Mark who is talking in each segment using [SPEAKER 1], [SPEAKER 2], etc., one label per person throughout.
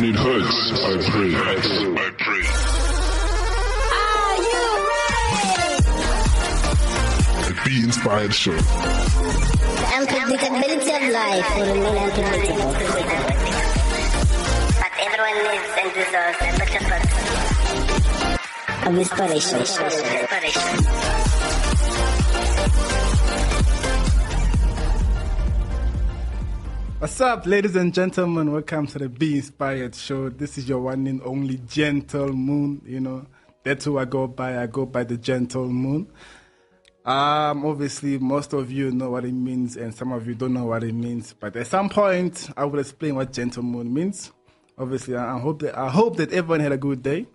[SPEAKER 1] When it hurts, I pray. I pray.
[SPEAKER 2] Are you ready?
[SPEAKER 1] The Be Inspired Show.
[SPEAKER 2] The unpredictability of life will remain unpredictable.
[SPEAKER 3] But everyone needs and deserves a bit
[SPEAKER 2] Of inspiration.
[SPEAKER 3] of inspiration.
[SPEAKER 4] What's up, ladies and gentlemen? Welcome to the Be Inspired Show. This is your one and only Gentle Moon. You know, that's who I go by. I go by the Gentle Moon. Um, obviously, most of you know what it means, and some of you don't know what it means. But at some point, I will explain what Gentle Moon means. Obviously, I hope that I hope that everyone had a good day.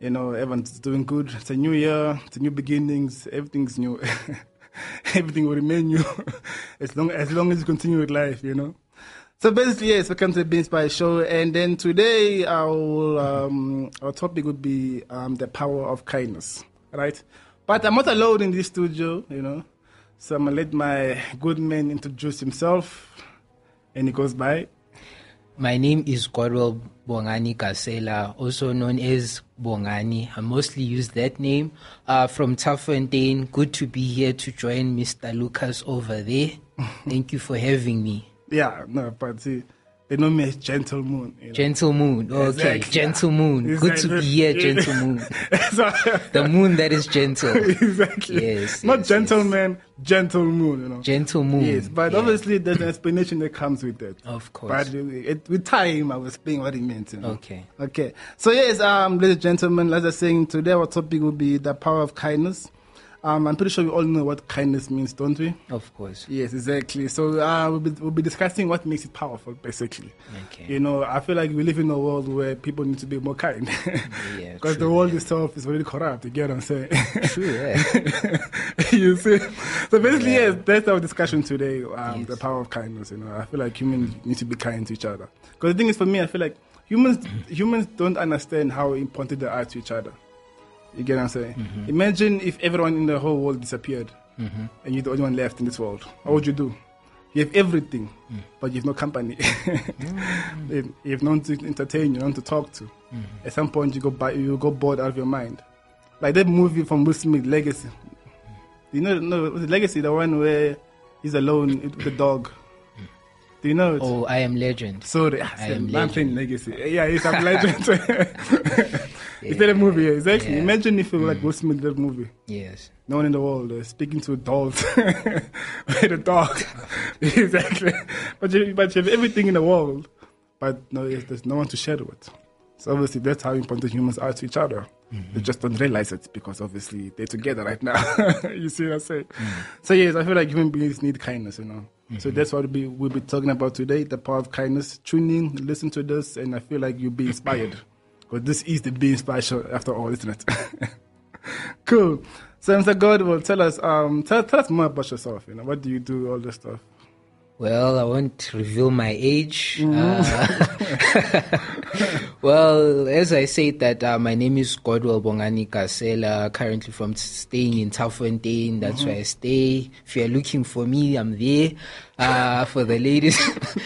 [SPEAKER 4] You know, everyone's doing good. It's a new year. It's a new beginnings. Everything's new. Everything will remain new as long as long as you continue with life. You know. So basically, yes, welcome to the Be Inspired Show. And then today, our um, our topic would be um, the power of kindness, right? But I'm not alone in this studio, you know. So I'm gonna let my good man introduce himself, and he goes by.
[SPEAKER 5] My name is Godwell Bongani Kasela, also known as Bongani. I mostly use that name. Uh, from Taffontein. Good to be here to join Mr. Lucas over there. Thank you for having me.
[SPEAKER 4] Yeah, no, but see, they know me as Gentle Moon. You know?
[SPEAKER 5] Gentle Moon. Okay,
[SPEAKER 4] Exactly.
[SPEAKER 5] Gentle Moon. Good to
[SPEAKER 4] Exactly.
[SPEAKER 5] be here, Gentle Moon. The moon that is gentle.
[SPEAKER 4] exactly.
[SPEAKER 5] Yes,
[SPEAKER 4] Not
[SPEAKER 5] yes,
[SPEAKER 4] gentleman, gentle moon, you know.
[SPEAKER 5] Gentle moon.
[SPEAKER 4] Yes, but
[SPEAKER 5] Yeah.
[SPEAKER 4] obviously there's an explanation that comes with that.
[SPEAKER 5] Of course.
[SPEAKER 4] But it, it, with time, I will explain what it meant. You know?
[SPEAKER 5] Okay.
[SPEAKER 4] Okay. So yes, um, ladies and gentlemen, as I was saying, today our topic will be the power of kindness. Um, I'm pretty sure we all know what kindness means, don't we?
[SPEAKER 5] Of course.
[SPEAKER 4] Yes, exactly. So uh, we'll, be, we'll be discussing what makes it powerful, basically.
[SPEAKER 5] Okay.
[SPEAKER 4] You know, I feel like we live in a world where people need to be more kind.
[SPEAKER 5] Yeah,
[SPEAKER 4] Because the world itself is really corrupt, you get what I'm saying?
[SPEAKER 5] True, yeah.
[SPEAKER 4] you see? So basically, yes, that's our discussion today, um, the power of kindness. You know, I feel like humans need to be kind to each other. Because the thing is, for me, I feel like humans humans don't understand how important they are to each other. You get what I'm saying?
[SPEAKER 5] Mm-hmm.
[SPEAKER 4] Imagine if everyone in the whole world disappeared and you're the only one left in this world. What would you do? You have everything,
[SPEAKER 5] Mm.
[SPEAKER 4] but you have no company. you have- you have no one to entertain you, no one to talk to.
[SPEAKER 5] Mm-hmm.
[SPEAKER 4] At some point, you go by, you go bored out of your mind. Like that movie from Will Smith, Legacy. You know, no, was it Legacy, the one where he's alone with the dog. Do you know it?
[SPEAKER 5] Oh, I am legend.
[SPEAKER 4] Sorry,
[SPEAKER 5] I am
[SPEAKER 4] I'm playing Legacy. Yeah, it's a legend. Is that a movie? Yeah, exactly.
[SPEAKER 5] Yeah.
[SPEAKER 4] Imagine if it was like mm. Will Smith that movie.
[SPEAKER 5] Yes.
[SPEAKER 4] No one in the world uh, speaking to adults with a dog. exactly. But you, but you have everything in the world, but no, there's no one to share it with. So obviously, that's how important humans are to each other. Mm-hmm. They just don't realize it because obviously they're together right now. you see what I'm saying? Mm. So yes, I feel like human beings need kindness, you know. So mm-hmm. that's what we'll be talking about today: the power of kindness. Tune in, listen to this, and I feel like you'll be inspired. Because this is the Be Inspired show after all, isn't it? cool. So, Mr. Godwell tell us, um, tell, tell us more about yourself. You know, what do you do, all this stuff?
[SPEAKER 5] Well, I won't reveal my age. Uh, well, as I said, that uh, my name is Godwell Bongani Kasela. Currently, from staying in Taffontein. That's where I stay. If you're looking for me, I'm there. Uh, for the ladies,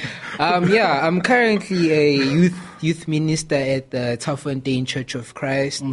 [SPEAKER 5] um, yeah, I'm currently a youth youth minister at the Taffontein Church of Christ.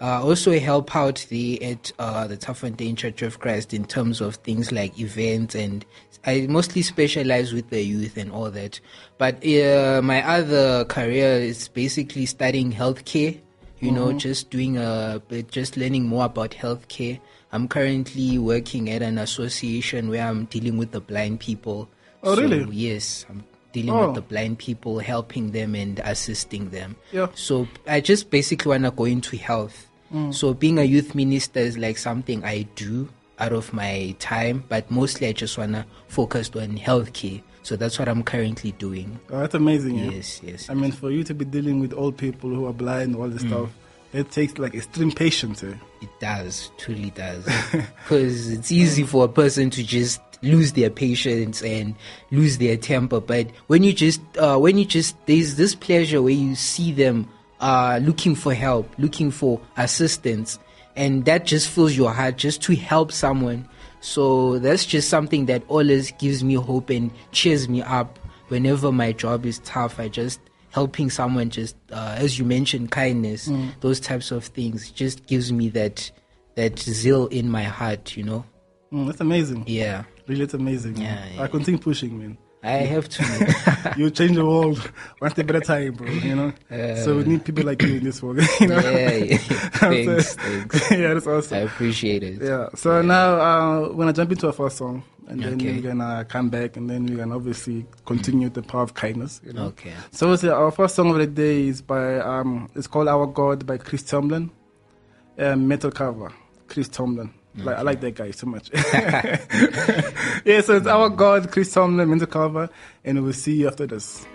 [SPEAKER 5] Uh, also help out the at uh, the Taffontein Church of Christ in terms of things like events and I mostly specialize with the youth and all that. But uh, my other career is basically studying healthcare. You know, just doing a bit- just learning more about healthcare. I'm currently working at an association where I'm dealing with the blind people.
[SPEAKER 4] Oh,
[SPEAKER 5] So,
[SPEAKER 4] really?
[SPEAKER 5] Yes, I'm dealing
[SPEAKER 4] Oh.
[SPEAKER 5] with the blind people, helping them and assisting them.
[SPEAKER 4] Yeah.
[SPEAKER 5] So I just basically want to go into health. So being a youth minister is like something I do out of my time, but mostly I just want to focus on healthcare. So that's what I'm currently doing.
[SPEAKER 4] Oh, that's amazing. Yeah?
[SPEAKER 5] Yes, yes.
[SPEAKER 4] I mean, for you to be dealing with old people who are blind, all this stuff, it takes like extreme patience. Eh?
[SPEAKER 5] It does, truly does. Because it's easy for a person to just lose their patience and lose their temper. But when you just, uh, when you just, there's this pleasure where you see them uh, looking for help, looking for assistance, and that just fills your heart just to help someone. So that's just something that always gives me hope and cheers me up whenever my job is tough. I just helping someone just uh, as you mentioned kindness those types of things just gives me that that zeal in my heart you know
[SPEAKER 6] Mm, that's amazing.
[SPEAKER 5] yeah
[SPEAKER 6] Really, it's amazing.
[SPEAKER 5] Yeah, yeah,
[SPEAKER 6] I continue pushing, man.
[SPEAKER 5] i have to
[SPEAKER 6] you change the world one step at a time, bro. You know. so we need people like you in this world. You know.
[SPEAKER 5] yeah, yeah. thanks thanks
[SPEAKER 6] yeah, that's awesome.
[SPEAKER 5] i appreciate it
[SPEAKER 6] Yeah. So now uh, we're gonna jump into our first song, and then
[SPEAKER 5] Okay.
[SPEAKER 6] we're gonna come back, and then we're gonna obviously continue the power of kindness. You know.
[SPEAKER 5] okay
[SPEAKER 6] So uh, our first song of the day is by um, it's called Our God by Chris Tomlin, um, metal cover. Chris Tomlin. Like, I like that guy so much. yeah, so it's Our God, Chris Tomlin, metal cover, and we'll see you after this.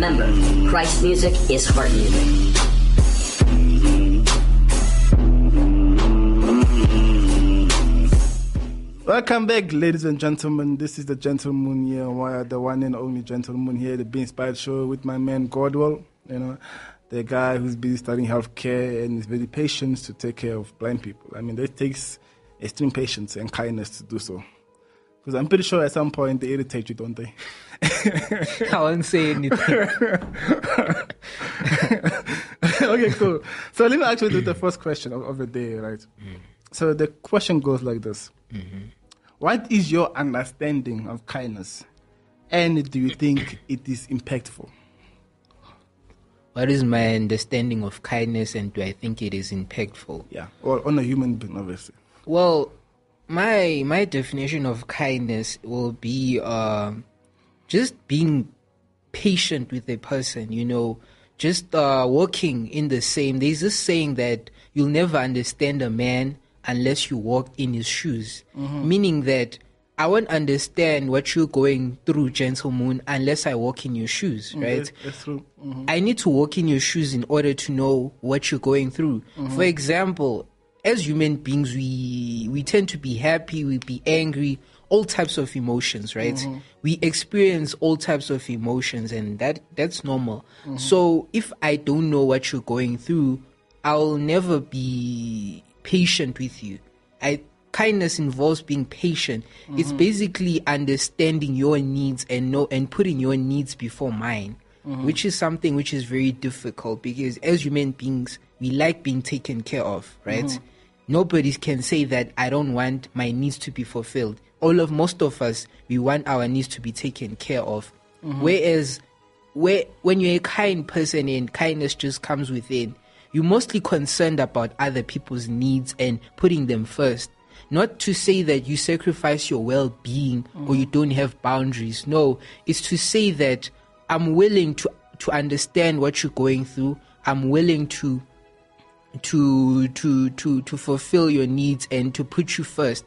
[SPEAKER 7] Remember, Christ music is heart music.
[SPEAKER 4] Welcome back, ladies and gentlemen. This is the Gentleman here, why the one and only Gentleman here, the Be Inspired Show with my man Godwell. You know, the guy who's been studying healthcare and is very patient to take care of blind people. I mean, that takes extreme patience and kindness to do so. Because I'm pretty sure at some point they irritate you, don't they?
[SPEAKER 5] I won't say anything.
[SPEAKER 4] okay, cool. So let me actually do the first question of, of the day, right? So the question goes like this What is your understanding of kindness? And do you think it is impactful?
[SPEAKER 5] what is my understanding of kindness and do I think it is impactful?
[SPEAKER 4] Yeah, or on a human being, obviously.
[SPEAKER 5] Well, my my definition of kindness will be uh, just being patient with a person. You know, just uh, walking in the same. There's this saying that you'll never understand a man unless you walk in his shoes, meaning that. I won't understand what you're going through, Gentle Moon, unless I walk in your shoes, right?
[SPEAKER 4] That's, true. Mhm.
[SPEAKER 5] I need to walk in your shoes in order to know what you're going through. For example, as human beings, we we tend to be happy, we be angry, all types of emotions, right? Mm-hmm. We experience all types of emotions, and that that's normal. Mm-hmm. So if I don't know what you're going through, I'll never be patient with you. I kindness involves being patient. It's mm-hmm. basically understanding your needs and know and putting your needs before mine, which is something which is very difficult because as human beings, we like being taken care of, right? Nobody can say that I don't want my needs to be fulfilled. All of most of us, we want our needs to be taken care of. Mm-hmm. Whereas where when you're a kind person and kindness just comes within, you're mostly concerned about other people's needs and putting them first. Not to say that you sacrifice your well being or mm-hmm. you don't have boundaries. No, it's to say that I'm willing to to understand what you're going through. I'm willing to to to to to fulfill your needs and to put you first.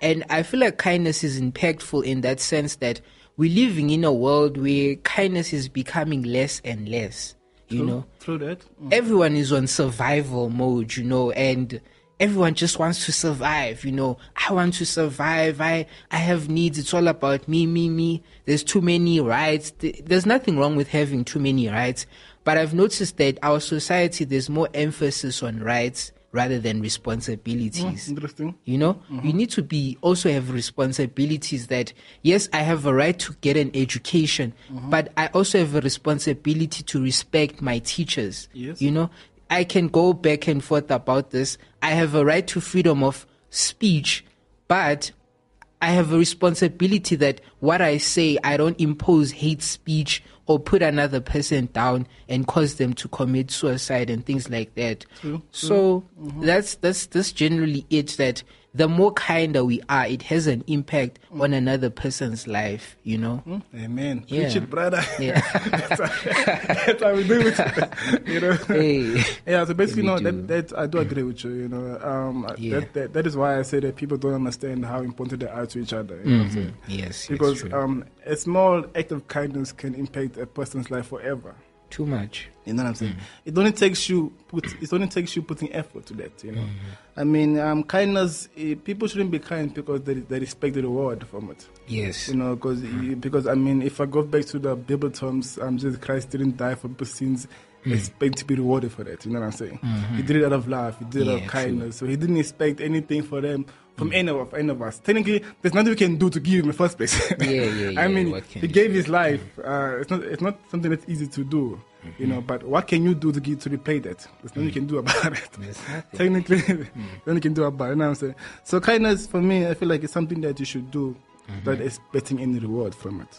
[SPEAKER 5] And I feel like kindness is impactful in that sense that we're living in a world where kindness is becoming less and less. You know,
[SPEAKER 4] through that. Mm.
[SPEAKER 5] everyone is on survival mode, you know, and everyone just wants to survive, you know. I want to survive. I I have needs. It's all about me, me, me. There's too many rights. There's nothing wrong with having too many rights, but I've noticed that our society there's more emphasis on rights rather than responsibilities.
[SPEAKER 4] Mm, interesting.
[SPEAKER 5] You know, mm-hmm. you need to be also have responsibilities that yes, I have a right to get an education, mm-hmm. but I also have a responsibility to respect my teachers.
[SPEAKER 4] Yes.
[SPEAKER 5] You know, I can go back and forth about this. I have a right to freedom of speech, but I have a responsibility that what I say, I don't impose hate speech or put another person down and cause them to commit suicide and things like that. So mm-hmm. Mm-hmm. that's that's that's generally it. That the more kinder we are, it has an impact on another person's life. You know.
[SPEAKER 4] Amen.
[SPEAKER 5] Yeah.
[SPEAKER 4] Preach it, brother.
[SPEAKER 5] Yeah.
[SPEAKER 4] that's, how, that's how we do it. you know.
[SPEAKER 5] Hey.
[SPEAKER 4] Yeah, so basically, no, that, that I do agree with you. You know, um,
[SPEAKER 5] Yeah.
[SPEAKER 4] that, that that is why I say that people don't understand how important they are to each other. You know what I'm saying?
[SPEAKER 5] Yes,
[SPEAKER 4] because um, a small act of kindness can impact a person's life forever.
[SPEAKER 5] Too much.
[SPEAKER 4] You know what I'm saying?
[SPEAKER 5] Mm.
[SPEAKER 4] It only takes you put. It only takes you putting effort to that. You know,
[SPEAKER 5] Mm-hmm.
[SPEAKER 4] I mean, um, kindness. eh, people shouldn't be kind because they they respect the reward from it.
[SPEAKER 5] Yes.
[SPEAKER 4] You know, because because I mean, if I go back to the Bible terms, um, Jesus Christ didn't die for people's sins.
[SPEAKER 5] Mm.
[SPEAKER 4] Expect to be rewarded for that. You know what I'm saying? He did it out of love. He did it out
[SPEAKER 5] Mm-hmm. Yeah,
[SPEAKER 4] of
[SPEAKER 5] true.
[SPEAKER 4] kindness. So he didn't expect anything for them from any of any of us. Technically, there's nothing we can do to give him in the first place.
[SPEAKER 5] Yeah, yeah, yeah. I mean,
[SPEAKER 4] he gave
[SPEAKER 5] do?
[SPEAKER 4] his life. Uh, it's not it's not something that's easy to do. You know, but what can you do to give, to repay that? There's nothing you can do about it. Technically, there's nothing you can do about it. You know what I'm saying? So kindness, for me, I feel like it's something that you should do without expecting any reward from it.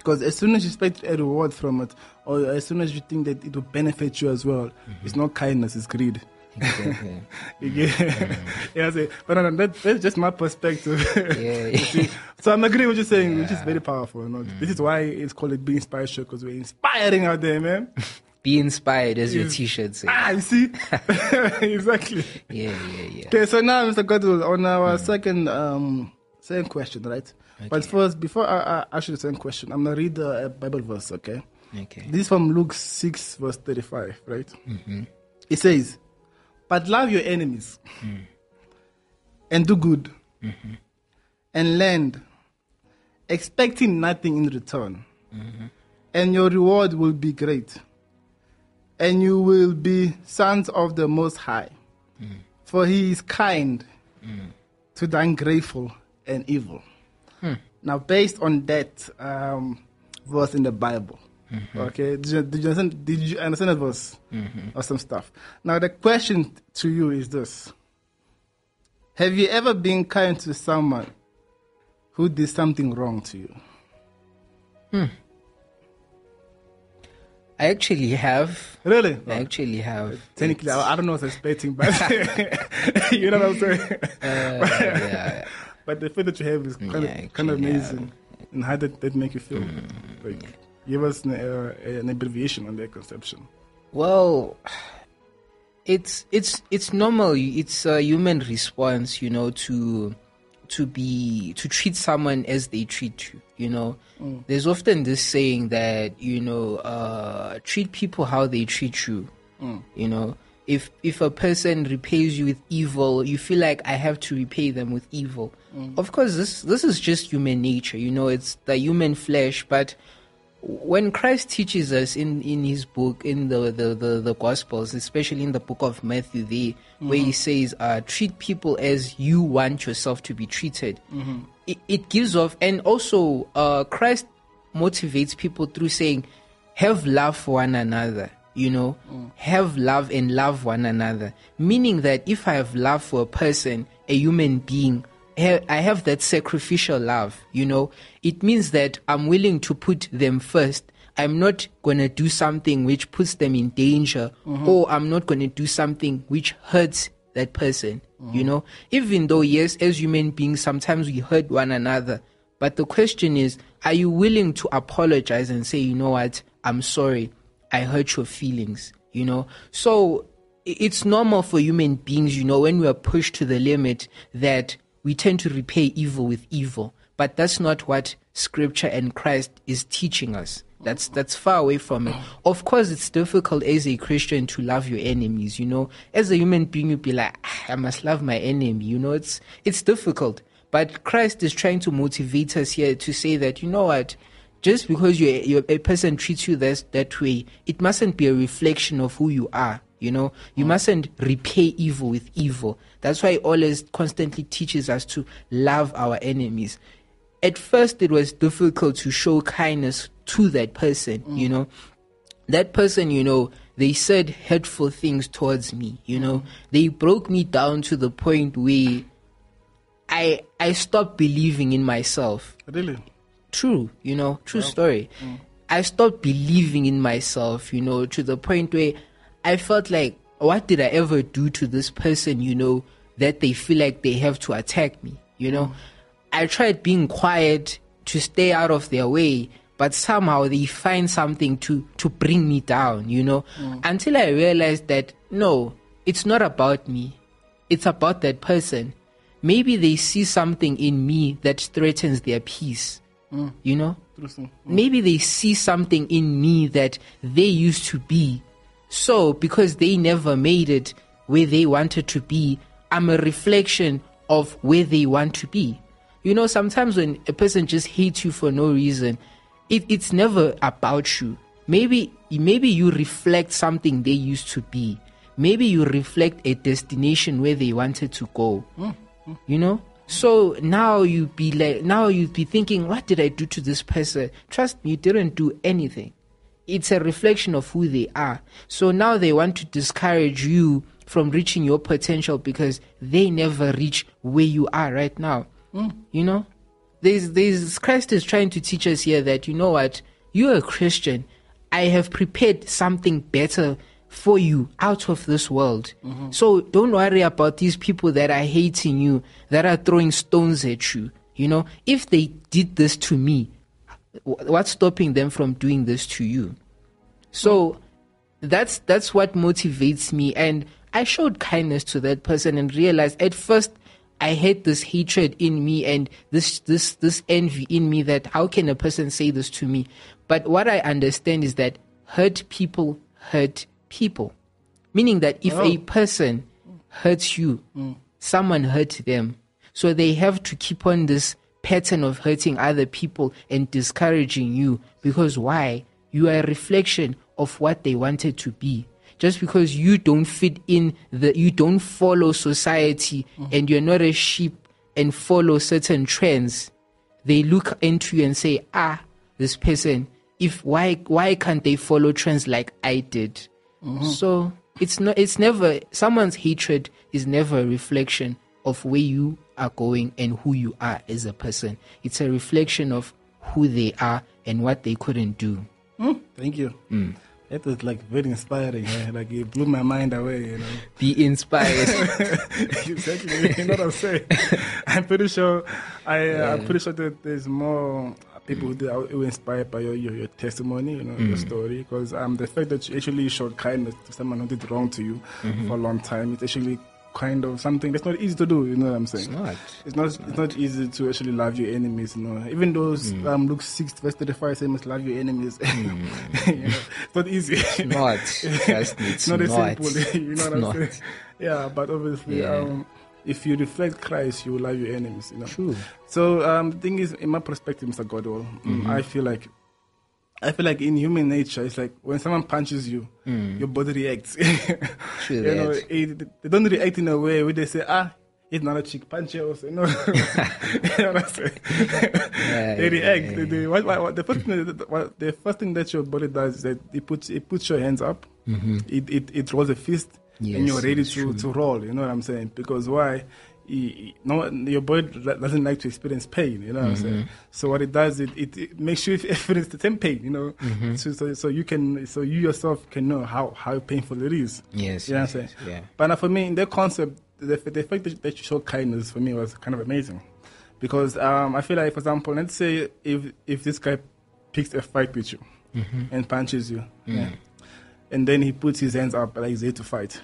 [SPEAKER 4] Because as soon as you expect a reward from it, or as soon as you think that it will benefit you as well, it's not kindness, it's greed.
[SPEAKER 5] Exactly.
[SPEAKER 4] Yeah, I say, but no, no, that, that's just my perspective.
[SPEAKER 5] Yeah.
[SPEAKER 4] See? so I'm agree with you saying, which is very powerful. You know? This is why it's called it being inspired show because we're inspiring out there, man.
[SPEAKER 5] Be inspired, as your T-shirt says.
[SPEAKER 4] Ah, you see? exactly.
[SPEAKER 5] Yeah, yeah, yeah.
[SPEAKER 4] Okay, so now, Mr. Godwell, on our second um second question, right? But first, before I, I ask you the same question, I'm gonna read the uh, Bible verse, okay?
[SPEAKER 5] Okay.
[SPEAKER 4] This is from Luke 6, verse 35, right? Mm-hmm. It says, But love your enemies mm. and do good mm-hmm. and lend, expecting nothing in return, mm-hmm. and your reward will be great, and you will be sons of the Most High, mm. for He is kind mm. to the ungrateful and evil. Hmm. Now, based on that um, verse in the Bible, mm-hmm. okay, did you, did you understand? Did you understand that verse mm-hmm. or some stuff? Now, the question to you is this: Have you ever been kind to someone who did something wrong to you? Hmm.
[SPEAKER 5] I actually have.
[SPEAKER 4] Really?
[SPEAKER 5] I actually have.
[SPEAKER 4] Technically, I, I don't know what I was expecting, but you know what I'm saying.
[SPEAKER 5] Uh, yeah.
[SPEAKER 4] But the fact that you have is kind
[SPEAKER 5] Yeah,
[SPEAKER 4] of kind of amazing. And how did that make you feel? Like, give us an, uh, an abbreviation on that conception.
[SPEAKER 5] Well, it's it's it's normal. It's a human response, you know, to to be to treat someone as they treat you. You know, there's often this saying that you know, uh, treat people how they treat you. You know, if if a person repays you with evil, you feel like I have to repay them with evil. Of course, this this is just human nature. You know, it's the human flesh, but when Christ teaches us in, in his book, in the, the, the, the Gospels, especially in the book of Matthew, there, where he says, uh, treat people as you want yourself to be treated, it, it gives off, and also uh, Christ motivates people through saying, have love for one another. You know, mm. have love and love one another. Meaning that if I have love for a person, a human being, I have that sacrificial love, you know. It means that I'm willing to put them first. I'm not going to do something which puts them in danger, mm-hmm. or I'm not going to do something which hurts that person, you mm. know. Even though, yes, as human beings, sometimes we hurt one another. But the question is, are you willing to apologize and say, you know what, I'm sorry, I hurt your feelings, you know? So it's normal for human beings, you know, when we are pushed to the limit that we tend to repay evil with evil. But that's not what scripture and Christ is teaching us. That's that's far away from it. Of course, it's difficult as a Christian to love your enemies. You know, as a human being, you'd be like, "Ah, I must love my enemy. You know, it's it's difficult. But Christ is trying to motivate us here to say that you know what, just because you you a person treats you that that way, it mustn't be a reflection of who you are. You know, you mm. mustn't repay evil with evil. That's why always constantly teaches us to love our enemies. At first, it was difficult to show kindness to that person. Mm. You know, that person, you know, they said hurtful things towards me. You know, mm. they broke me down to the point where I I stopped believing in myself
[SPEAKER 4] Really?
[SPEAKER 5] True, you know, true story. Mm. I stopped believing in myself, you know, to the point where I felt like, what did I ever do to this person, you know, that they feel like they have to attack me, you know? Mm. I tried being quiet to stay out of their way, but somehow they find something to, to bring me down, you know, mm. until I realized that no, it's not about me. It's about that person. Maybe they see something in me that threatens their peace. Mm. You know? Mm. Maybe they see something in me that they used to be. So, because they never made it where they wanted to be, I'm a reflection of where they want to be. You know, sometimes when a person just hates you for no reason, it, it's never about you. Maybe, maybe you reflect something they used to be. Maybe you reflect a destination where they wanted to go mm, you know so now you be like now you be thinking what did i do to this person? Trust me you didn't do anything. It's a reflection of who they are. So now they want to discourage you from reaching your potential because they never reach where you are right now. Hmm. You know? There's there's christ is trying to teach us here that you know what? You're a christian. I have prepared something better for you out of this world. Mm-hmm. So don't worry about these people that are hating you, that are throwing stones at you. You know, if they did this to me, what's stopping them from doing this to you? So that's that's what motivates me and i showed kindness to that person and realized at first i had this hatred in me and this this this envy in me that how can a person say this to me but what i understand is that hurt people hurt people meaning that if a person hurts you someone hurt them. So they have to keep on this pattern of hurting other people and discouraging you because why? You are a reflection of what they wanted to be. Just because you don't fit in the you don't follow society and you're not a sheep and follow certain trends they look into you and say ah this person if why why can't they follow trends like i did so it's not it's never someone's hatred is never a reflection of where you are going and who you are as a person it's a reflection of who they are and what they couldn't do
[SPEAKER 4] Thank you.
[SPEAKER 5] Mm.
[SPEAKER 4] That was like very inspiring. eh? Like it blew my mind away. You know.
[SPEAKER 5] be inspired
[SPEAKER 4] exactly. You know what I'm saying? I'm pretty sure. I uh, I'm pretty sure that there's more people who are who are inspired by your your, your testimony, you know, your story. Because um, the fact that you actually showed kindness to someone who did wrong to you for a long time, it's actually kind of something that's not easy to do. You know what I'm saying?
[SPEAKER 5] it's not
[SPEAKER 4] It's not. It's not easy to actually love your enemies. You know, even those
[SPEAKER 5] Mm.
[SPEAKER 4] um, Luke six verse thirty five says, must love your enemies. you know, it's not easy.
[SPEAKER 5] It's not. It's
[SPEAKER 4] not, as
[SPEAKER 5] not.
[SPEAKER 4] simple. you know
[SPEAKER 5] It's
[SPEAKER 4] what I'm
[SPEAKER 5] not.
[SPEAKER 4] saying? Yeah, but obviously,
[SPEAKER 5] Yeah.
[SPEAKER 4] um, if you reflect Christ, you will love your enemies. You know.
[SPEAKER 5] True.
[SPEAKER 4] So um, the thing is, in my perspective, Mr. Godwell, mm,
[SPEAKER 5] Mm-hmm.
[SPEAKER 4] I feel like. I feel like in human nature, it's like when someone punches you, your body reacts.
[SPEAKER 5] Mm.
[SPEAKER 4] You know, it, they don't react in a way where they say, ah, it's not a chick punch you also. No. you know what I'm saying? they react. They, they, what, what, what, the, first thing what, the first thing that your body does is that it puts, it puts your hands up, it, it, it rolls a fist, and
[SPEAKER 5] Mm-hmm.
[SPEAKER 4] You're ready to,
[SPEAKER 5] true.
[SPEAKER 4] to roll. You know what I'm saying? Because why? Y- y- No, your body doesn't like to experience pain. You know what I'm
[SPEAKER 5] Mm-hmm.
[SPEAKER 4] saying? So what it does, it, it, it makes you experience the same pain. You know,
[SPEAKER 5] Mm-hmm.
[SPEAKER 4] so, so so you can so you yourself can know how how painful it is.
[SPEAKER 5] Yes,
[SPEAKER 4] you know
[SPEAKER 5] yes,
[SPEAKER 4] what I'm saying?
[SPEAKER 5] yeah.
[SPEAKER 4] But now for me, in that concept, the, the fact that, that you showed kindness for me was kind of amazing, because um, I feel like, for example, let's say if if this guy picks a fight with you
[SPEAKER 5] Mm-hmm.
[SPEAKER 4] and punches you,
[SPEAKER 5] Mm.
[SPEAKER 4] yeah, and then he puts his hands up like he's there to fight.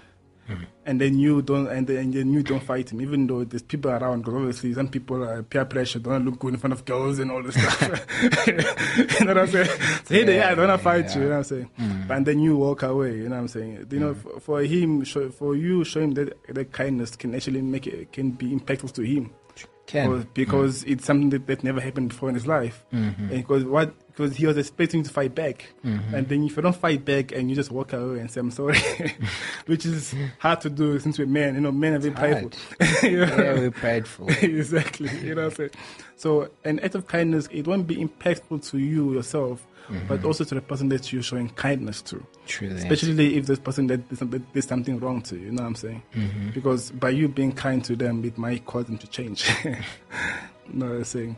[SPEAKER 4] Mm-hmm. And then you don't, and then, and then you don't fight him, even though there's people around. Because obviously, some people are peer pressure, don't look good in front of girls and all this stuff. you know what I'm saying? So here they are, I don't want to fight you. You know what I'm saying? Mm-hmm. But then you walk away. You know what I'm saying? You know, mm-hmm. for, for him, show, for you showing that that kindness can actually make it can be impactful to him.
[SPEAKER 5] Can.
[SPEAKER 4] Because, because it's something that, that never happened before in his life. And because what because he was expecting to fight back, and then if you don't fight back and you just walk away and say I'm sorry, which is hard to do since we're men. You know, men are very prideful. You know?
[SPEAKER 5] yeah, we're prideful.
[SPEAKER 4] exactly. You know what I'm saying? So an act of kindness, it won't be impactful to you yourself, but also to the person that you're showing kindness to.
[SPEAKER 5] True.
[SPEAKER 4] Especially if this person that did, some- that did something wrong to you, you know what I'm saying? Because by you being kind to them, it might cause them to change. Know what I'm saying?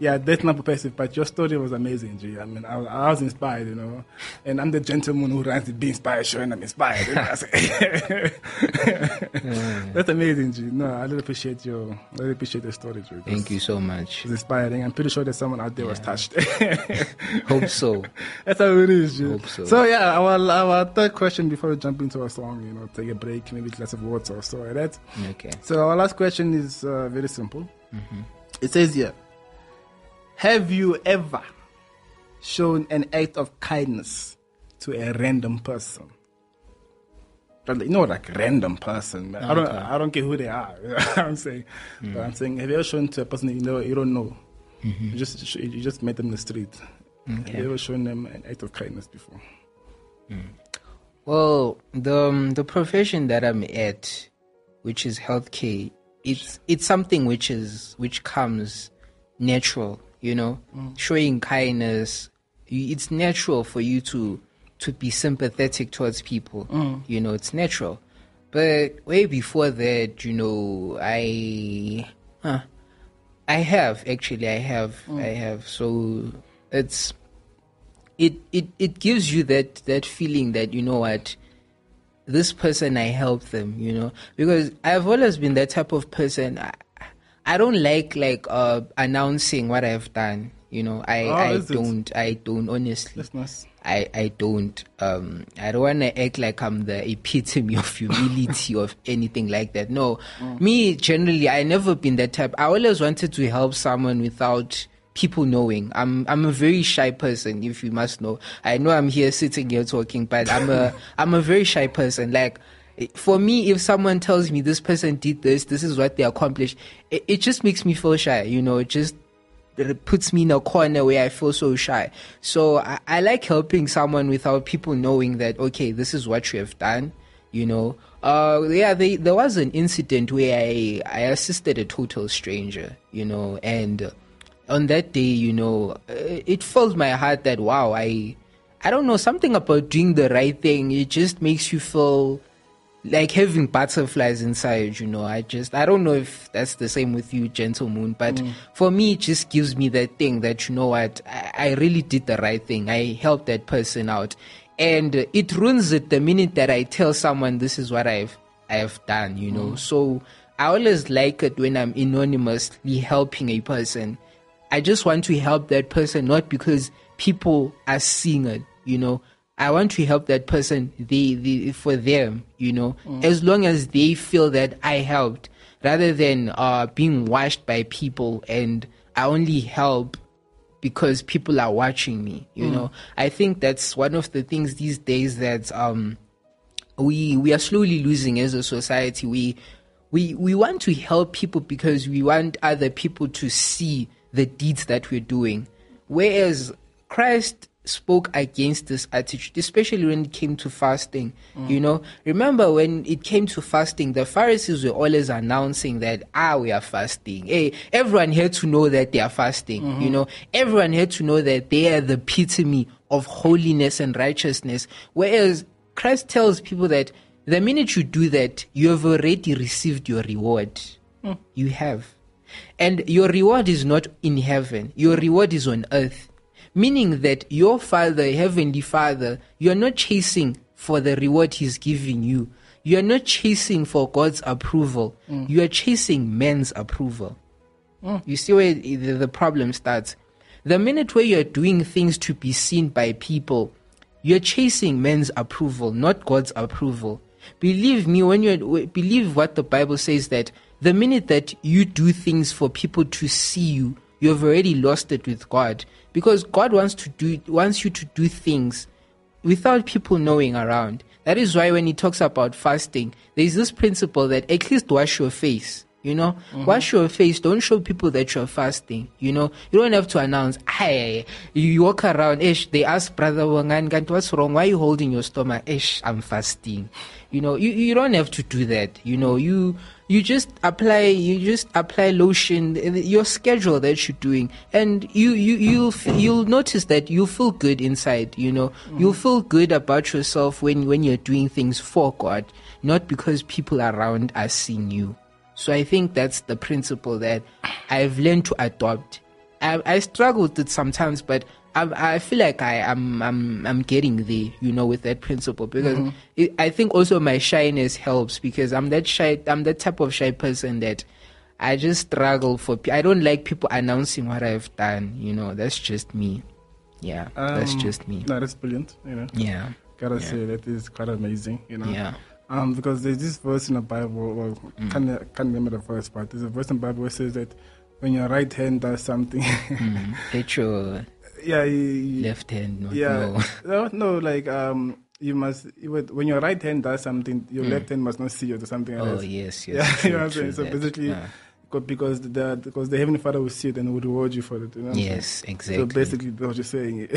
[SPEAKER 4] Yeah, that's not passive, but your story was amazing, G. I mean, I, was- I was inspired, you know. And I'm the gentleman who runs the Be Inspired show, and I'm inspired. You know saying? That's amazing, G. No, I really appreciate your, I really appreciate the story, G.
[SPEAKER 5] Thank you so much.
[SPEAKER 4] It's inspiring. I'm pretty sure that someone out there was touched.
[SPEAKER 5] Hope so.
[SPEAKER 4] That's how it is. G.
[SPEAKER 5] Hope so.
[SPEAKER 4] So yeah, our our third question before we jump into our song, you know, take a break, maybe a glass of water or so like that.
[SPEAKER 5] Okay.
[SPEAKER 4] So our last question is uh, very simple. It says here, have you ever shown an act of kindness to a random person? But, You know, like random person. man. I don't. I don't care who they are. You know I'm saying, mm. but I'm saying, have you ever shown to a person that you know you don't know? Mm-hmm. You just you just met them in the street. Mm. Have you ever shown them an act of kindness before? Mm.
[SPEAKER 5] Well, the um, the profession that I'm at, which is healthcare, it's it's something which is which comes natural. You know, mm. showing kindness. It's natural for you to to be sympathetic towards people. Mm. You know, it's natural. But way before that, you know, I, huh, I have actually, I have, mm. I have. So it's it it it gives you that that feeling that you know what this person I helped them, you know, because I've always been that type of person. I, I don't like like uh announcing what I've done. You know, I
[SPEAKER 4] Oh,
[SPEAKER 5] I don't I don't honestly.
[SPEAKER 4] That's nice.
[SPEAKER 5] I, I don't um I don't want to act like I'm the epitome of humility of anything like that. No, me generally I never been that type. I always wanted to help someone without people knowing. I'm I'm a very shy person, if you must know. I know I'm here sitting here talking, but I'm a I'm a very shy person. Like for me, if someone tells me this person did this, this is what they accomplished, it, it just makes me feel shy. You know, it just it puts me in a corner where I feel so shy. So I, I like helping someone without people knowing that okay, this is what you have done. You know, uh, yeah, they, there was an incident where I I assisted a total stranger. You know, and on that day, you know, uh, it filled my heart that wow, I I don't know something about doing the right thing. It just makes you feel like having butterflies inside, you know. I just I don't know if that's the same with you, Gentle Moon, but for me it just gives me that thing that you know what, I, I really did the right thing. I helped that person out. And it ruins it the minute that I tell someone this is what I've I've done, you know. So I always like it when I'm anonymously helping a person. I just want to help that person not because people are seeing it, you know. I want to help that person they, they for them, you know, as long as they feel that I helped, rather than uh, being watched by people and I only help because people are watching me, you know. I think that's one of the things these days that um we we are slowly losing as a society. We we we want to help people because we want other people to see the deeds that we're doing. Whereas Christ spoke against this attitude, especially when it came to fasting. Mm. You know, remember when it came to fasting, the Pharisees were always announcing that, ah, we are fasting. Hey, everyone had to know that they are fasting. Mm-hmm. You know, everyone had to know that they are the epitome of holiness and righteousness. Whereas Christ tells people that the minute you do that, you have already received your reward. Hmm. You have. And your reward is not in heaven, your reward is on earth. Meaning that your Father, Heavenly Father, you are not chasing for the reward He's giving you. You are not chasing for God's approval. Mm. You are chasing man's approval. Mm. You see where the problem starts. The minute where you're doing things to be seen by people, you're chasing men's approval, not God's approval. Believe me, when you believe what the Bible says that the minute that you do things for people to see you, you have already lost it with God because God wants to do wants you to do things without people knowing around. That is why when he talks about fasting, there is this principle that at least wash your face. You know, mm-hmm. wash your face. Don't show people that you're fasting. You know, you don't have to announce. Hey, you walk around. Ish, they ask brother Wangan, what's wrong? Why are you holding your stomach? Ish, I'm fasting. You know, you, you don't have to do that. You know, you you just apply you just apply lotion your schedule that you're doing. And you you you'll you'll notice that you feel good inside you know. You'll feel good about yourself when when you're doing things for god not because people around are seeing you. So i think that's the principle that i've learned to adopt. I, I struggle with it sometimes but I, I feel like I am I'm, I'm getting there, you know, with that principle because it, I think also my shyness helps because I'm that shy. I'm that type of shy person that I just struggle for. I don't like people announcing what I've done. You know, that's just me. Yeah, that's
[SPEAKER 4] Um,
[SPEAKER 5] just me.
[SPEAKER 4] No, that's brilliant. You know,
[SPEAKER 5] Yeah,
[SPEAKER 4] gotta
[SPEAKER 5] Yeah.
[SPEAKER 4] say that is quite amazing. You know,
[SPEAKER 5] yeah.
[SPEAKER 4] Um, because there's this verse in the Bible, well,
[SPEAKER 5] Mm.
[SPEAKER 4] can't, can't remember the first part. There's a verse in the Bible it says that when your right hand does something,
[SPEAKER 5] Mm. Your
[SPEAKER 4] yeah, you, you-
[SPEAKER 5] left hand not
[SPEAKER 4] yeah, no, no, like um, you must when your right hand does something, your left hand must not see it or something like
[SPEAKER 5] Mm. Oh
[SPEAKER 4] that.
[SPEAKER 5] yes, yes.
[SPEAKER 4] yeah,
[SPEAKER 5] true,
[SPEAKER 4] you know what I'm saying. So basically. Because the because the heavenly Father will see it and will reward you for it. You know what I'm saying?
[SPEAKER 5] yes, exactly. So
[SPEAKER 4] basically, that's what you're saying.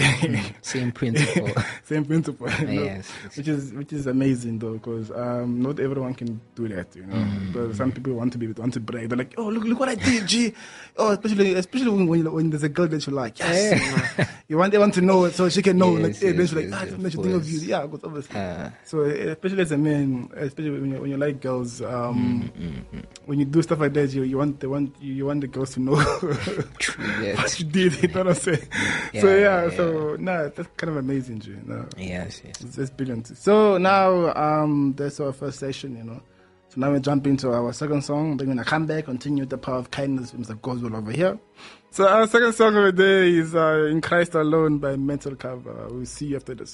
[SPEAKER 5] Same principle.
[SPEAKER 4] Same principle. you know,
[SPEAKER 5] yes.
[SPEAKER 4] Which is which is amazing though, because um, not everyone can do that. You know,
[SPEAKER 5] Mm.
[SPEAKER 4] because some people want to be want to brag. They're like, oh look look what I did, G. Oh, especially especially when when, when there's a girl that you like. Yes, you, know. you want to know it so she can know. like,
[SPEAKER 5] Yes,
[SPEAKER 4] hey, then she's like,
[SPEAKER 5] yes,
[SPEAKER 4] ah, she think of you. Yeah, because obviously.
[SPEAKER 5] Uh,
[SPEAKER 4] So especially as a man, especially when you when you like girls, um,
[SPEAKER 5] Mm,
[SPEAKER 4] when you do stuff like that, you, you want the want you, you want the girls to know what you did. You know what I'm saying?
[SPEAKER 5] Yeah,
[SPEAKER 4] so yeah,
[SPEAKER 5] yeah,
[SPEAKER 4] so nah, that's kind of amazing, G. No.
[SPEAKER 5] Yes, yes.
[SPEAKER 4] It's, it's brilliant. So now, um, that's our first session, you know. So now we jump into our second song. Then when I come back, continue the power of kindness with Mr. Gospel over here. So our second song of the day is uh, In Christ Alone by Mental Cover. We'll see you after this.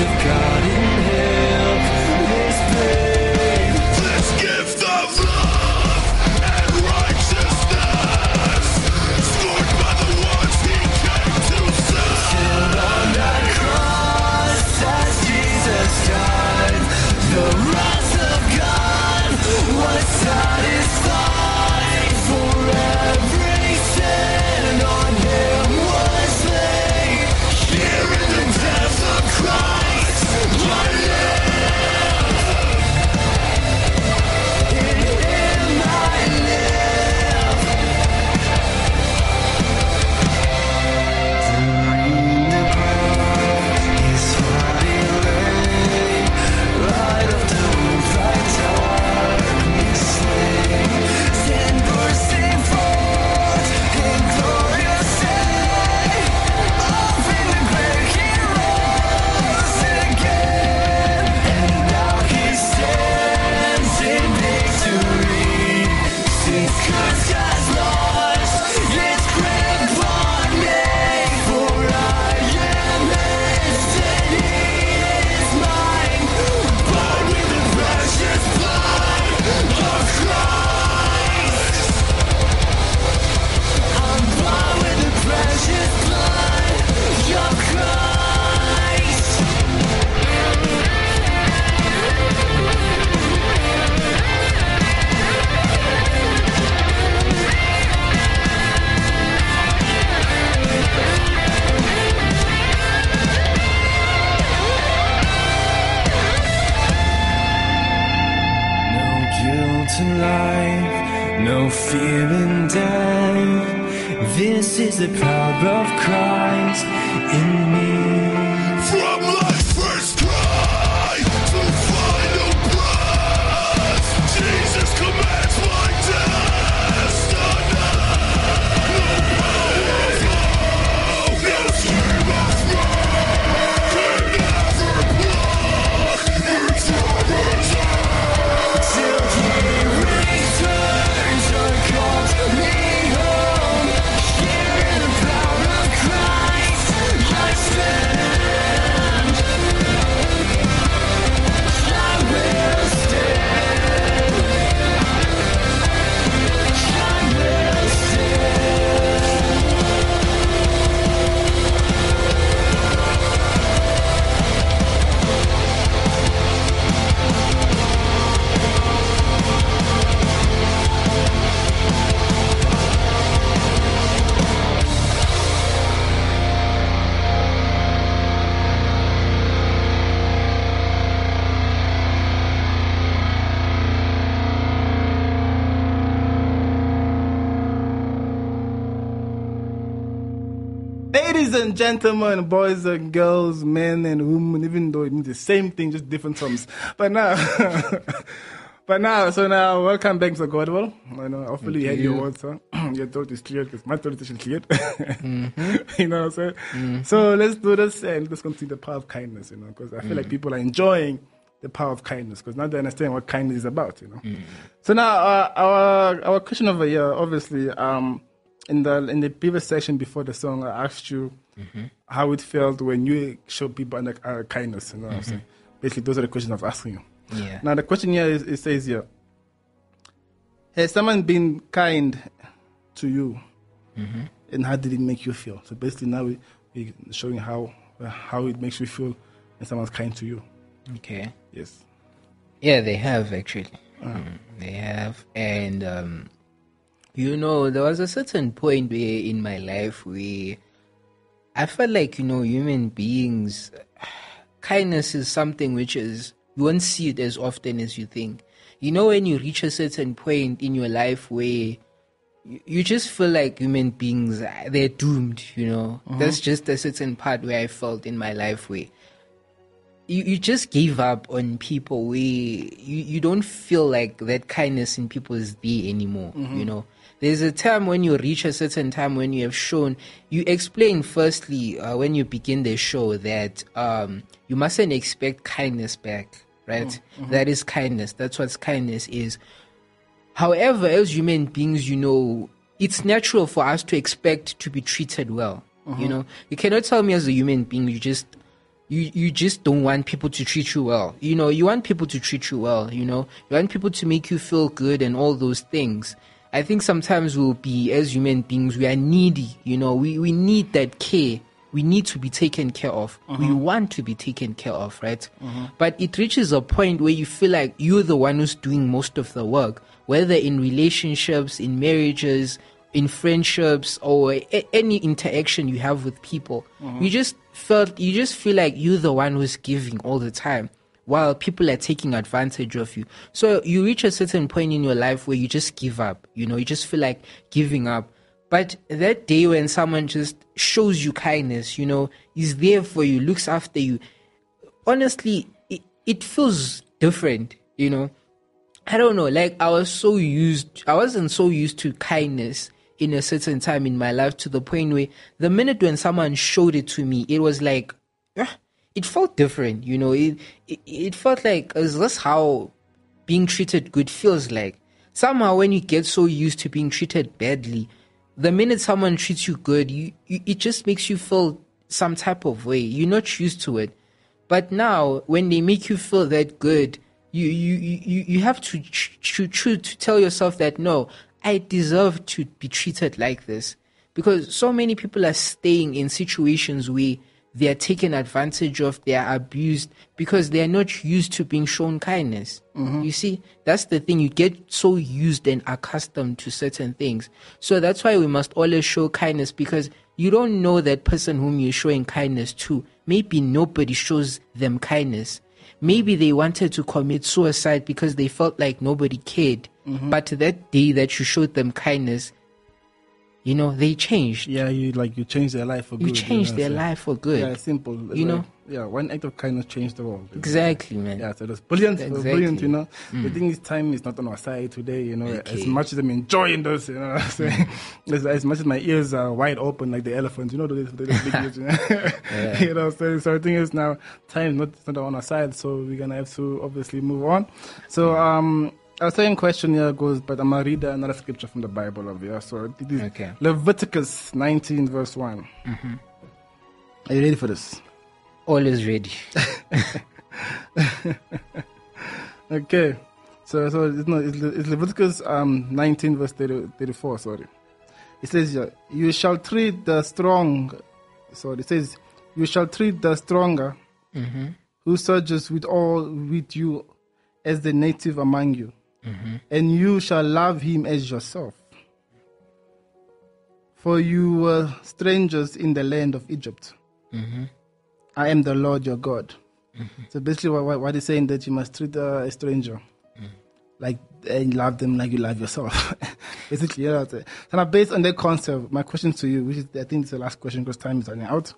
[SPEAKER 6] of God
[SPEAKER 4] gentlemen, boys and girls, men and women, even though it means the same thing, just different terms. But now, but now, so now, welcome back to Godwell. I know, hopefully you had your water. your throat is cleared because my throat is cleared. you know what I'm saying? So let's do this and let's continue the power of kindness, you know, because I feel like people are enjoying the power of kindness because now they understand what kindness is about. You know. So now uh, our our question over here, obviously, um, in the in the previous section before the song, I asked you how it felt when you show people under, uh, kindness. You know what I'm saying? Basically, those are the questions I'm asking you.
[SPEAKER 5] Yeah.
[SPEAKER 4] Now the question here is, it says here, has someone been kind to you, and how did it make you feel? So basically, now we we showing how uh, how it makes you feel when someone's kind to you.
[SPEAKER 5] Okay.
[SPEAKER 4] Yes.
[SPEAKER 5] Yeah, they have actually. Mm, they have, and um, you know, there was a certain point where in my life where I felt like you know, human beings, kindness is something which is you won't see it as often as you think. You know, when you reach a certain point in your life where you, just feel like human beings uh, they're doomed. You know, that's just a certain part where I felt in my life where you, you just gave up on people where you, you don't feel like that kindness in people is there anymore you know there's a time when you reach a certain time when you have shown you explain firstly uh, when you begin the show that um, you mustn't expect kindness back right That is kindness that's what kindness is However, as human beings, you know, it's natural for us to expect to be treated well. You know, you cannot tell me as a human being you just you you just don't want people to treat you well. You know, you want people to treat you well. You know, you want people to make you feel good and all those things. I think sometimes we'll be as human beings we are needy. You know, we we need that care. We need to be taken care of. We uh-huh. want to be taken care of, right? Uh-huh. But it reaches a point where you feel like you're the one who's doing most of the work, whether in relationships, in marriages, in friendships, or a- any interaction you have with people. Uh-huh. You just felt, you just feel like you're the one who's giving all the time while people are taking advantage of you. So you reach a certain point in your life where you just give up. You know, you just feel like giving up. But that day when someone just shows you kindness, you know, is there for you, looks after you, honestly, it, it feels different, you know. I don't know, like I was so used, I wasn't so used to kindness in a certain time in my life to the point where the minute when someone showed it to me, it was like, ah, it felt different, you know. It, it it felt like is this how being treated good feels like? Somehow, when you get so used to being treated badly, the minute someone treats you good, you, you it just makes you feel some type of way. You're not used to it. But now, when they make you feel that good, you you you, you- have to ch- ch- to tell yourself that no, I deserve to be treated like this, because so many people are staying in situations where they are taken advantage of, they are abused because they are not used to being shown kindness. Mm-hmm. You see, that's the thing. You get so used and accustomed to certain things. So that's why we must always show kindness because you don't know that person whom you're showing kindness to. Maybe nobody shows them kindness. Maybe they wanted to commit suicide because they felt like nobody cared. Mm-hmm. But that day that you showed them kindness, you know, they changed.
[SPEAKER 4] Yeah, you like you change their life for
[SPEAKER 5] You
[SPEAKER 4] good.
[SPEAKER 5] changed
[SPEAKER 4] know,
[SPEAKER 5] their
[SPEAKER 4] so-
[SPEAKER 5] life for good.
[SPEAKER 4] Yeah, simple.
[SPEAKER 5] You
[SPEAKER 4] like-
[SPEAKER 5] know?
[SPEAKER 4] Yeah, one act of kindness changed the world.
[SPEAKER 5] Exactly, man.
[SPEAKER 4] Yeah, so that's brilliant. Brilliant,
[SPEAKER 5] Exactly. Mm.
[SPEAKER 4] you know. The thing is, time is not on our side today, you know. As much as I'm enjoying this, you know I'm saying? as, as much as my ears are wide open like the elephants, you know, those, those big ears, you know. you know, so, so the thing is now, time is not, not on our side, so we're to have to obviously move on. So, um, our second question here goes, but I'm going to read another scripture from the Bible over here. So, it is
[SPEAKER 5] Okay.
[SPEAKER 4] Leviticus 19, verse one Are you ready for this?
[SPEAKER 5] Always ready.
[SPEAKER 4] Okay. So, so it's, no, it's, Leviticus um, 19, verse 30, 34. Sorry. It says, here, You shall treat the strong. Sorry, it says, You shall treat the stronger who sojourns with all with you as the native among you, Mm-hmm. and you shall love him as yourself. For you were strangers in the land of Egypt. Mm-hmm. I am the Lord your God. Mm-hmm. So basically, what, what, what he's saying that you must treat uh, a stranger like and love them like you love yourself. basically, yeah. that's it. So now, based on that concept, my question to you, which is I think it's the last question because time is running out.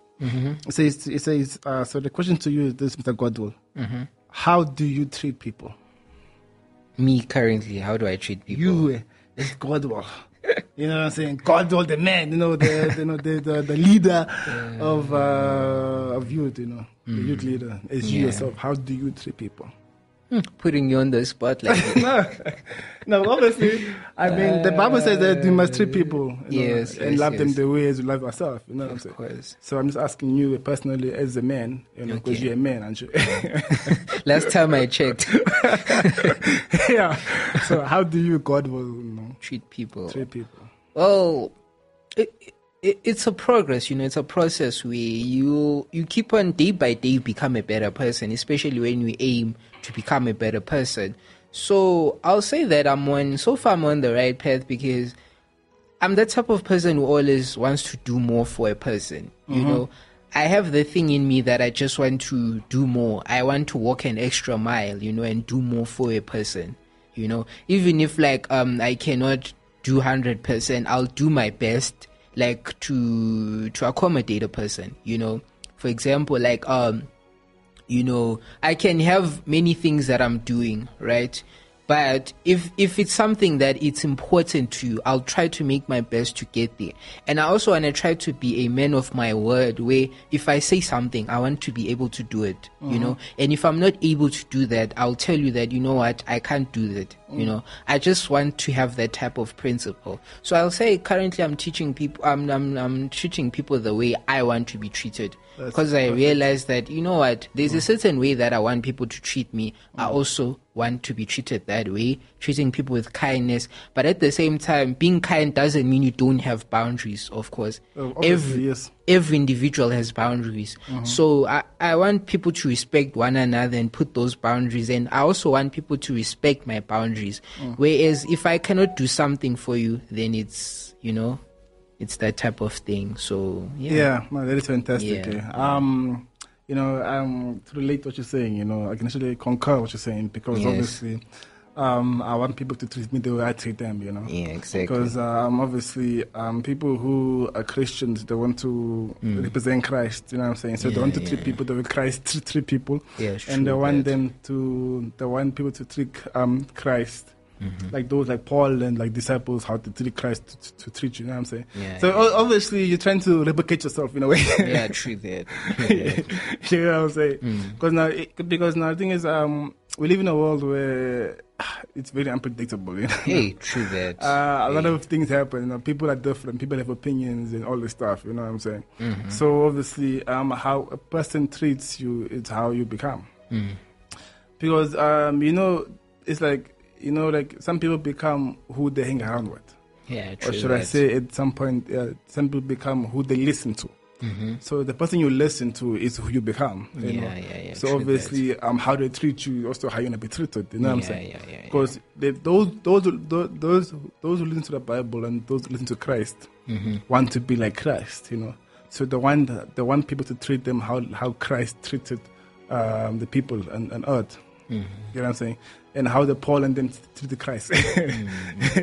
[SPEAKER 4] It says, it says. Uh, so the question to you is this, Mr. Godwell: How do you treat people?
[SPEAKER 5] Me currently, how do I treat people?
[SPEAKER 4] You, uh, it's Godwell. You know what I'm saying? Godwell, the man. You know the, you know the the, the leader of uh, of youth. You know the youth leader. As you yourself, how do you treat people?
[SPEAKER 5] Putting you on the spot like
[SPEAKER 4] no, obviously, I mean, the Bible says that you must treat people you know,
[SPEAKER 5] Yes,
[SPEAKER 4] and
[SPEAKER 5] yes,
[SPEAKER 4] love them the way as you love yourself. You know what I'm
[SPEAKER 5] Of
[SPEAKER 4] saying?
[SPEAKER 5] course.
[SPEAKER 4] So I'm just asking you personally as a man, you know, because
[SPEAKER 5] Okay.
[SPEAKER 4] you're a man, aren't you?
[SPEAKER 5] Last time I checked,
[SPEAKER 4] yeah. So how do you, Godwell you know,
[SPEAKER 5] treat people.
[SPEAKER 4] treat people?
[SPEAKER 5] Well, it, it, it's a progress, you know. It's a process where you you keep on day by day become a better person, especially when you aim to become a better person. So I'll say that I'm on. So far, I'm on the right path because I'm the type of person who always wants to do more for a person. You know, I have the thing in me that I just want to do more. I want to walk an extra mile, you know, and do more for a person. You know, even if like um I cannot do hundred percent, I'll do my best, like to to accommodate a person. You know, for example, like um you know i can have many things that i'm doing right? But if if it's something that it's important to you i'll try to make my best to get there. And i also want to try to be a man of my word where if i say something i want to be able to do it you mm-hmm. know? And if i'm not able to do that i'll tell you that you know what? I can't do that you know i just want to have that type of principle so i'll say currently i'm teaching people i'm i'm, I'm treating people the way i want to be treated because I realize that you know what, there's a mm. certain way that I want people to treat me. I mm. also want to be treated that way, treating people with kindness. But at the same time, being kind doesn't mean you don't have boundaries. Of course,
[SPEAKER 4] oh, obviously,
[SPEAKER 5] every
[SPEAKER 4] yes.
[SPEAKER 5] Every individual has boundaries. So I, I want people to respect one another and put those boundaries. And I also want people to respect my boundaries. Whereas if I cannot do something for you, then it's you know, it's that type of thing. So yeah.
[SPEAKER 4] Yeah, no, that is fantastic.
[SPEAKER 5] Yeah.
[SPEAKER 4] eh. Um, you know, um, to relate what you're saying, you know, I can actually concur what you're saying because
[SPEAKER 5] Yes.
[SPEAKER 4] obviously, um, I want people to treat me the way I treat them. You know.
[SPEAKER 5] Yeah, exactly.
[SPEAKER 4] Because um, obviously, um, people who are Christians, they want to represent Christ. You know what I'm saying? So they
[SPEAKER 5] Mm.
[SPEAKER 4] Want to
[SPEAKER 5] yeah,
[SPEAKER 4] treat people the way Christ treat, treat people,
[SPEAKER 5] Yeah, it's
[SPEAKER 4] and they want
[SPEAKER 5] that.
[SPEAKER 4] them to, they want people to treat um, Christ.
[SPEAKER 5] Mm-hmm.
[SPEAKER 4] Like those, like Paul and like disciples, how to treat Christ to, to, to treat you. You know what I'm saying?
[SPEAKER 5] Yeah,
[SPEAKER 4] so
[SPEAKER 5] yeah.
[SPEAKER 4] obviously, you're trying to replicate yourself in a way.
[SPEAKER 5] yeah, true that. True that.
[SPEAKER 4] you know what I'm saying?
[SPEAKER 5] Mm.
[SPEAKER 4] Because now, it, because now the thing is, um, we live in a world where it's very unpredictable. You know?
[SPEAKER 5] hey, true that.
[SPEAKER 4] Uh, a lot of things happen. You know, people are different. People have opinions and all this stuff. You know what I'm saying?
[SPEAKER 5] Mm-hmm.
[SPEAKER 4] So obviously, um, how a person treats you is how you become.
[SPEAKER 5] Mm.
[SPEAKER 4] Because um, you know, it's like you know, like some people become who they hang around with,
[SPEAKER 5] yeah, true.
[SPEAKER 4] or should I say, at some point, uh, some people become who they listen to.
[SPEAKER 5] Mm-hmm.
[SPEAKER 4] So the person you listen to is who you become. You
[SPEAKER 5] Yeah,
[SPEAKER 4] know?
[SPEAKER 5] yeah, yeah,
[SPEAKER 4] So
[SPEAKER 5] true
[SPEAKER 4] obviously, um, how they treat you, also how you're gonna be treated. You know what I'm saying?
[SPEAKER 5] yeah, yeah, yeah.
[SPEAKER 4] Because they, those those those those those who listen to the Bible and those who listen to Christ
[SPEAKER 5] Mm-hmm.
[SPEAKER 4] want to be like Christ. You know. So they want they want people to treat them how how Christ treated um, the people on, on earth.
[SPEAKER 5] Mm-hmm.
[SPEAKER 4] You know what I'm saying? And how the Paul and them treated Christ.
[SPEAKER 5] Mm-hmm.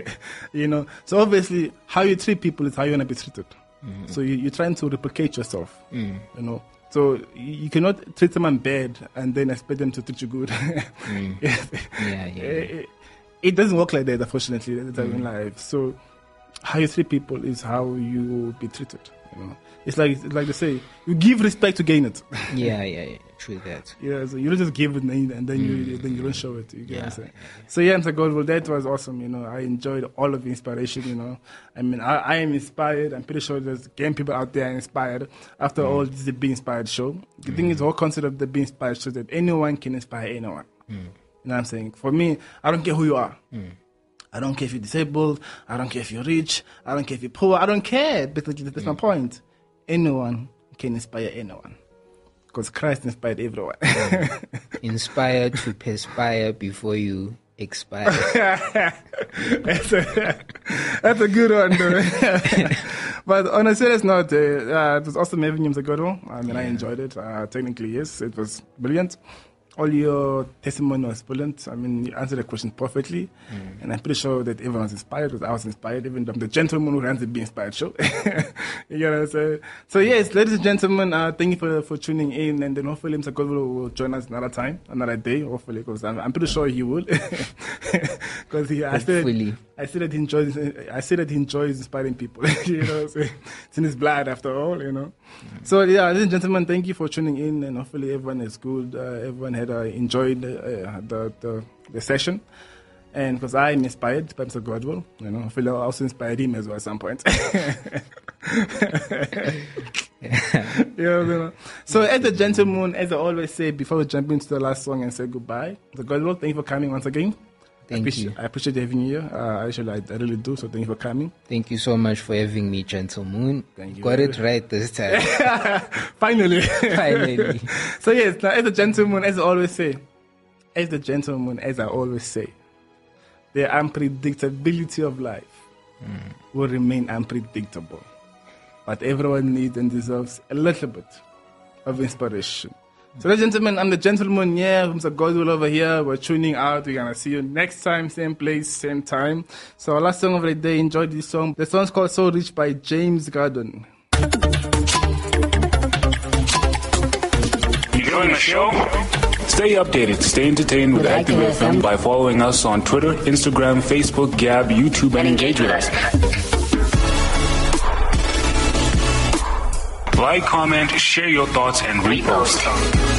[SPEAKER 4] you know. So obviously, how you treat people is how you're gonna be treated.
[SPEAKER 5] Mm-hmm.
[SPEAKER 4] So you, you're trying to replicate yourself.
[SPEAKER 5] Mm.
[SPEAKER 4] You know. So you, cannot treat someone bad and then expect them to treat you good.
[SPEAKER 5] Mm. Yeah, yeah, yeah.
[SPEAKER 4] It, it doesn't work like that, unfortunately. That's in life. So how you treat people is how you will be treated. You know, it's like it's like they say, you give respect to gain it.
[SPEAKER 5] yeah, yeah, yeah, true that.
[SPEAKER 4] yeah, so you don't just give it and then you then you don't show it. You get what I'm
[SPEAKER 5] Mm. Yeah,
[SPEAKER 4] saying? So yeah, Mr. Godwell, that was awesome. You know, I enjoyed all of the inspiration. You know, I mean, I, I am inspired. I'm pretty sure there's game people out there are inspired. After
[SPEAKER 5] Mm.
[SPEAKER 4] all, this is a Be Inspired show. The thing is, the whole concept of the Be Inspired show that anyone can inspire anyone.
[SPEAKER 5] Mm.
[SPEAKER 4] You know what I'm saying? For me, I don't care who you are. I don't care if you're disabled. I don't care if you're rich. I don't care if you're poor. I don't care. Basically, that's my point. Anyone can inspire anyone. Because Christ inspired everyone.
[SPEAKER 5] Inspire to perspire before you expire.
[SPEAKER 4] that's, a, that's a good one, though. but on a serious note, uh, uh, it was awesome having you, Mr. Godwell. I mean, I enjoyed it. Uh, technically, yes, it was brilliant. All your testimony was brilliant. I mean, you answered the question perfectly. And I'm pretty sure that everyone was inspired because I was inspired, even the gentleman who runs the Be Inspired show. you know what I'm saying? So, yes, ladies and gentlemen, uh, thank you for, for tuning in. And then hopefully Mr. Godwell will join us another time, another day, hopefully, because I'm, I'm pretty sure he will. Because he I said,
[SPEAKER 5] Hopefully.
[SPEAKER 4] I see that he enjoys. I see that he enjoys inspiring people. you know, so it's in his blood after all. You know. So yeah, ladies and gentlemen, thank you for tuning in, and hopefully everyone is good. Uh, everyone had I enjoyed uh, the, the the session, and because I'm inspired by Mr. Godwell, you know, I feel I also inspired him as well at some point. yeah, you know. So, as a gentleman, as I always say before we jump into the last song and say goodbye, Mr. Godwell, thank you for coming once again. I
[SPEAKER 5] Thank
[SPEAKER 4] appreciate,
[SPEAKER 5] you.
[SPEAKER 4] I appreciate having you here. Uh, actually, I, I really do. So, thank you for coming.
[SPEAKER 5] Thank you so much for having me, Gentlemoon.
[SPEAKER 4] Thank you.
[SPEAKER 5] Got it right this time.
[SPEAKER 4] Finally.
[SPEAKER 5] Finally.
[SPEAKER 4] so yes, now as a gentleman, as I always say, as the gentleman, as I always say, the unpredictability of life will remain unpredictable. But everyone needs and deserves a little bit of inspiration. So, ladies and gentlemen, I'm the gentleman here, Mr. Godwell over here. We're tuning out. We're gonna see you next time, same place, same time. So, our last song of the day, enjoy this song. The song's called So Rich by James Garden.
[SPEAKER 8] Enjoying the show? Stay updated, stay entertained with Active FM by following us on Twitter, Instagram, Facebook, Gab, YouTube, and engage with us. Like, comment, share your thoughts, and repost.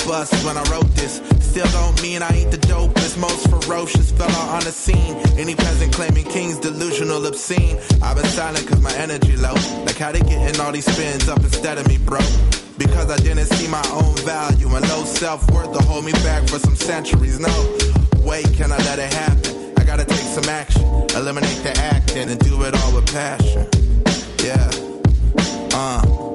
[SPEAKER 1] Probably on the bus when I wrote this. Still don't mean I ain't the dopest, most ferocious fella on the scene. Any peasant claiming king's delusional, obscene. I've been silent cause my energy low. Like how they getting all these spins up instead of me, bro. Because I didn't see my own value and low self worth to hold me back for some centuries. No, wait, can I let it happen? I gotta take some action, eliminate the acting, and do it all with passion. Yeah, uh,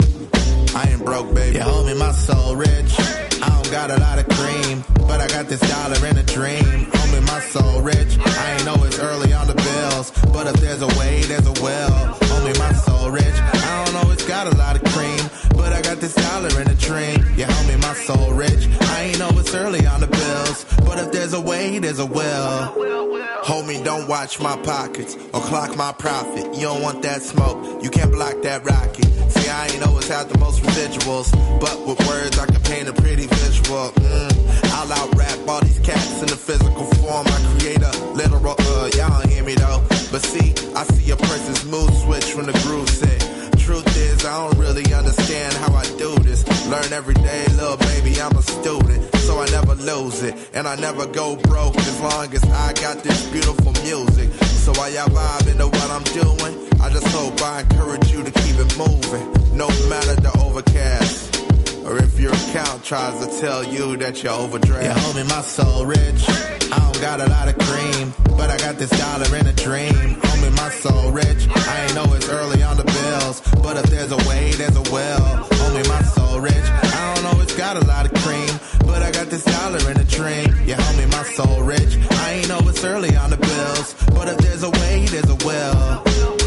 [SPEAKER 1] I ain't broke, baby. Yeah, homie, my soul rich. I don't got a lot of cream, but I got this dollar in a dream. Homie, my soul rich. I ain't know it's early on the bills, but if there's a way, there's a well. Homie, my soul rich. I don't know it's got a lot of cream, but I got this dollar in a dream. Yeah, homie, my soul rich. I ain't know it's early on the bills, but if there's a way, there's a well. Homie, don't watch my pockets or clock my profit. You don't want that smoke, you can't block that rocket. See, I ain't always had the most residuals, but with words I can paint a pretty visual. Mm, I'll out rap all these cats in the physical form. I create a literal, uh, y'all don't hear me though. But see, I see a person's mood switch when the groove set. Truth is, I don't really understand how I do this. Learn every day, little baby, I'm a student. So I never lose it. And I never go broke as long as I got this beautiful music. So while y'all vibe into what I'm doing, I just hope I encourage you to keep it moving. No matter the overcast. Or if your account tries to tell you that you're overdraft. Yeah, homie, my soul rich. I don't got a lot of cream, but I got this dollar in a dream. Homie, my soul rich. I ain't know it's early on the bills, but if there's a way, there's a well. Homie, my soul rich. I don't know it's got a lot of cream, but I got this dollar in a dream. Yeah, homie, my soul rich. I ain't know it's early on the bills, but if there's a way, there's a well.